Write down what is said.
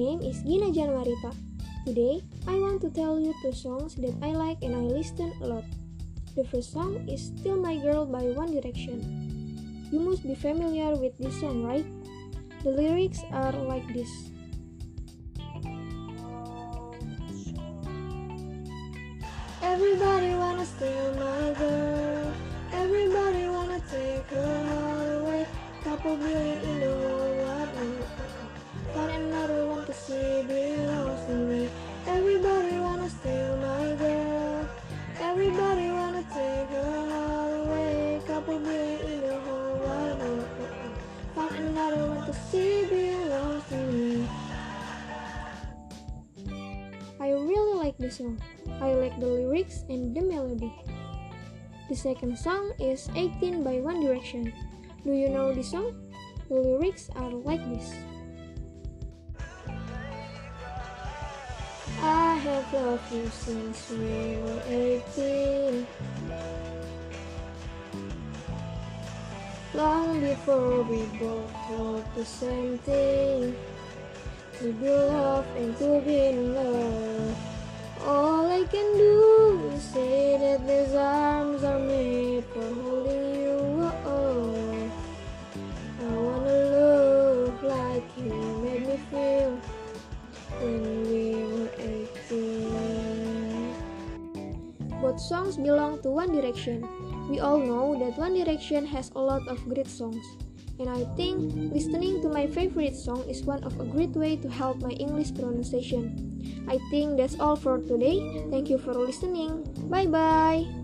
is Gina Janmarita. Today, I want to tell you two songs that I like and I listen a lot. The first song is Steal My Girl by One Direction. You must be familiar with this song, right? The lyrics are like this. Everybody wanna steal my girl. Everybody wanna take her away. Couple billion in the like this song. I like the lyrics and the melody. The second song is 18 by One Direction. Do you know this song? The lyrics are like this. I have loved you since we were 18. Long before we both thought the same thing. To be loved and to be in love. When we were 18. Both songs belong to One Direction. We all know that One Direction has a lot of great songs. And I think listening to my favorite song is one of a great way to help my English pronunciation. I think that's all for today. Thank you for listening. Bye bye.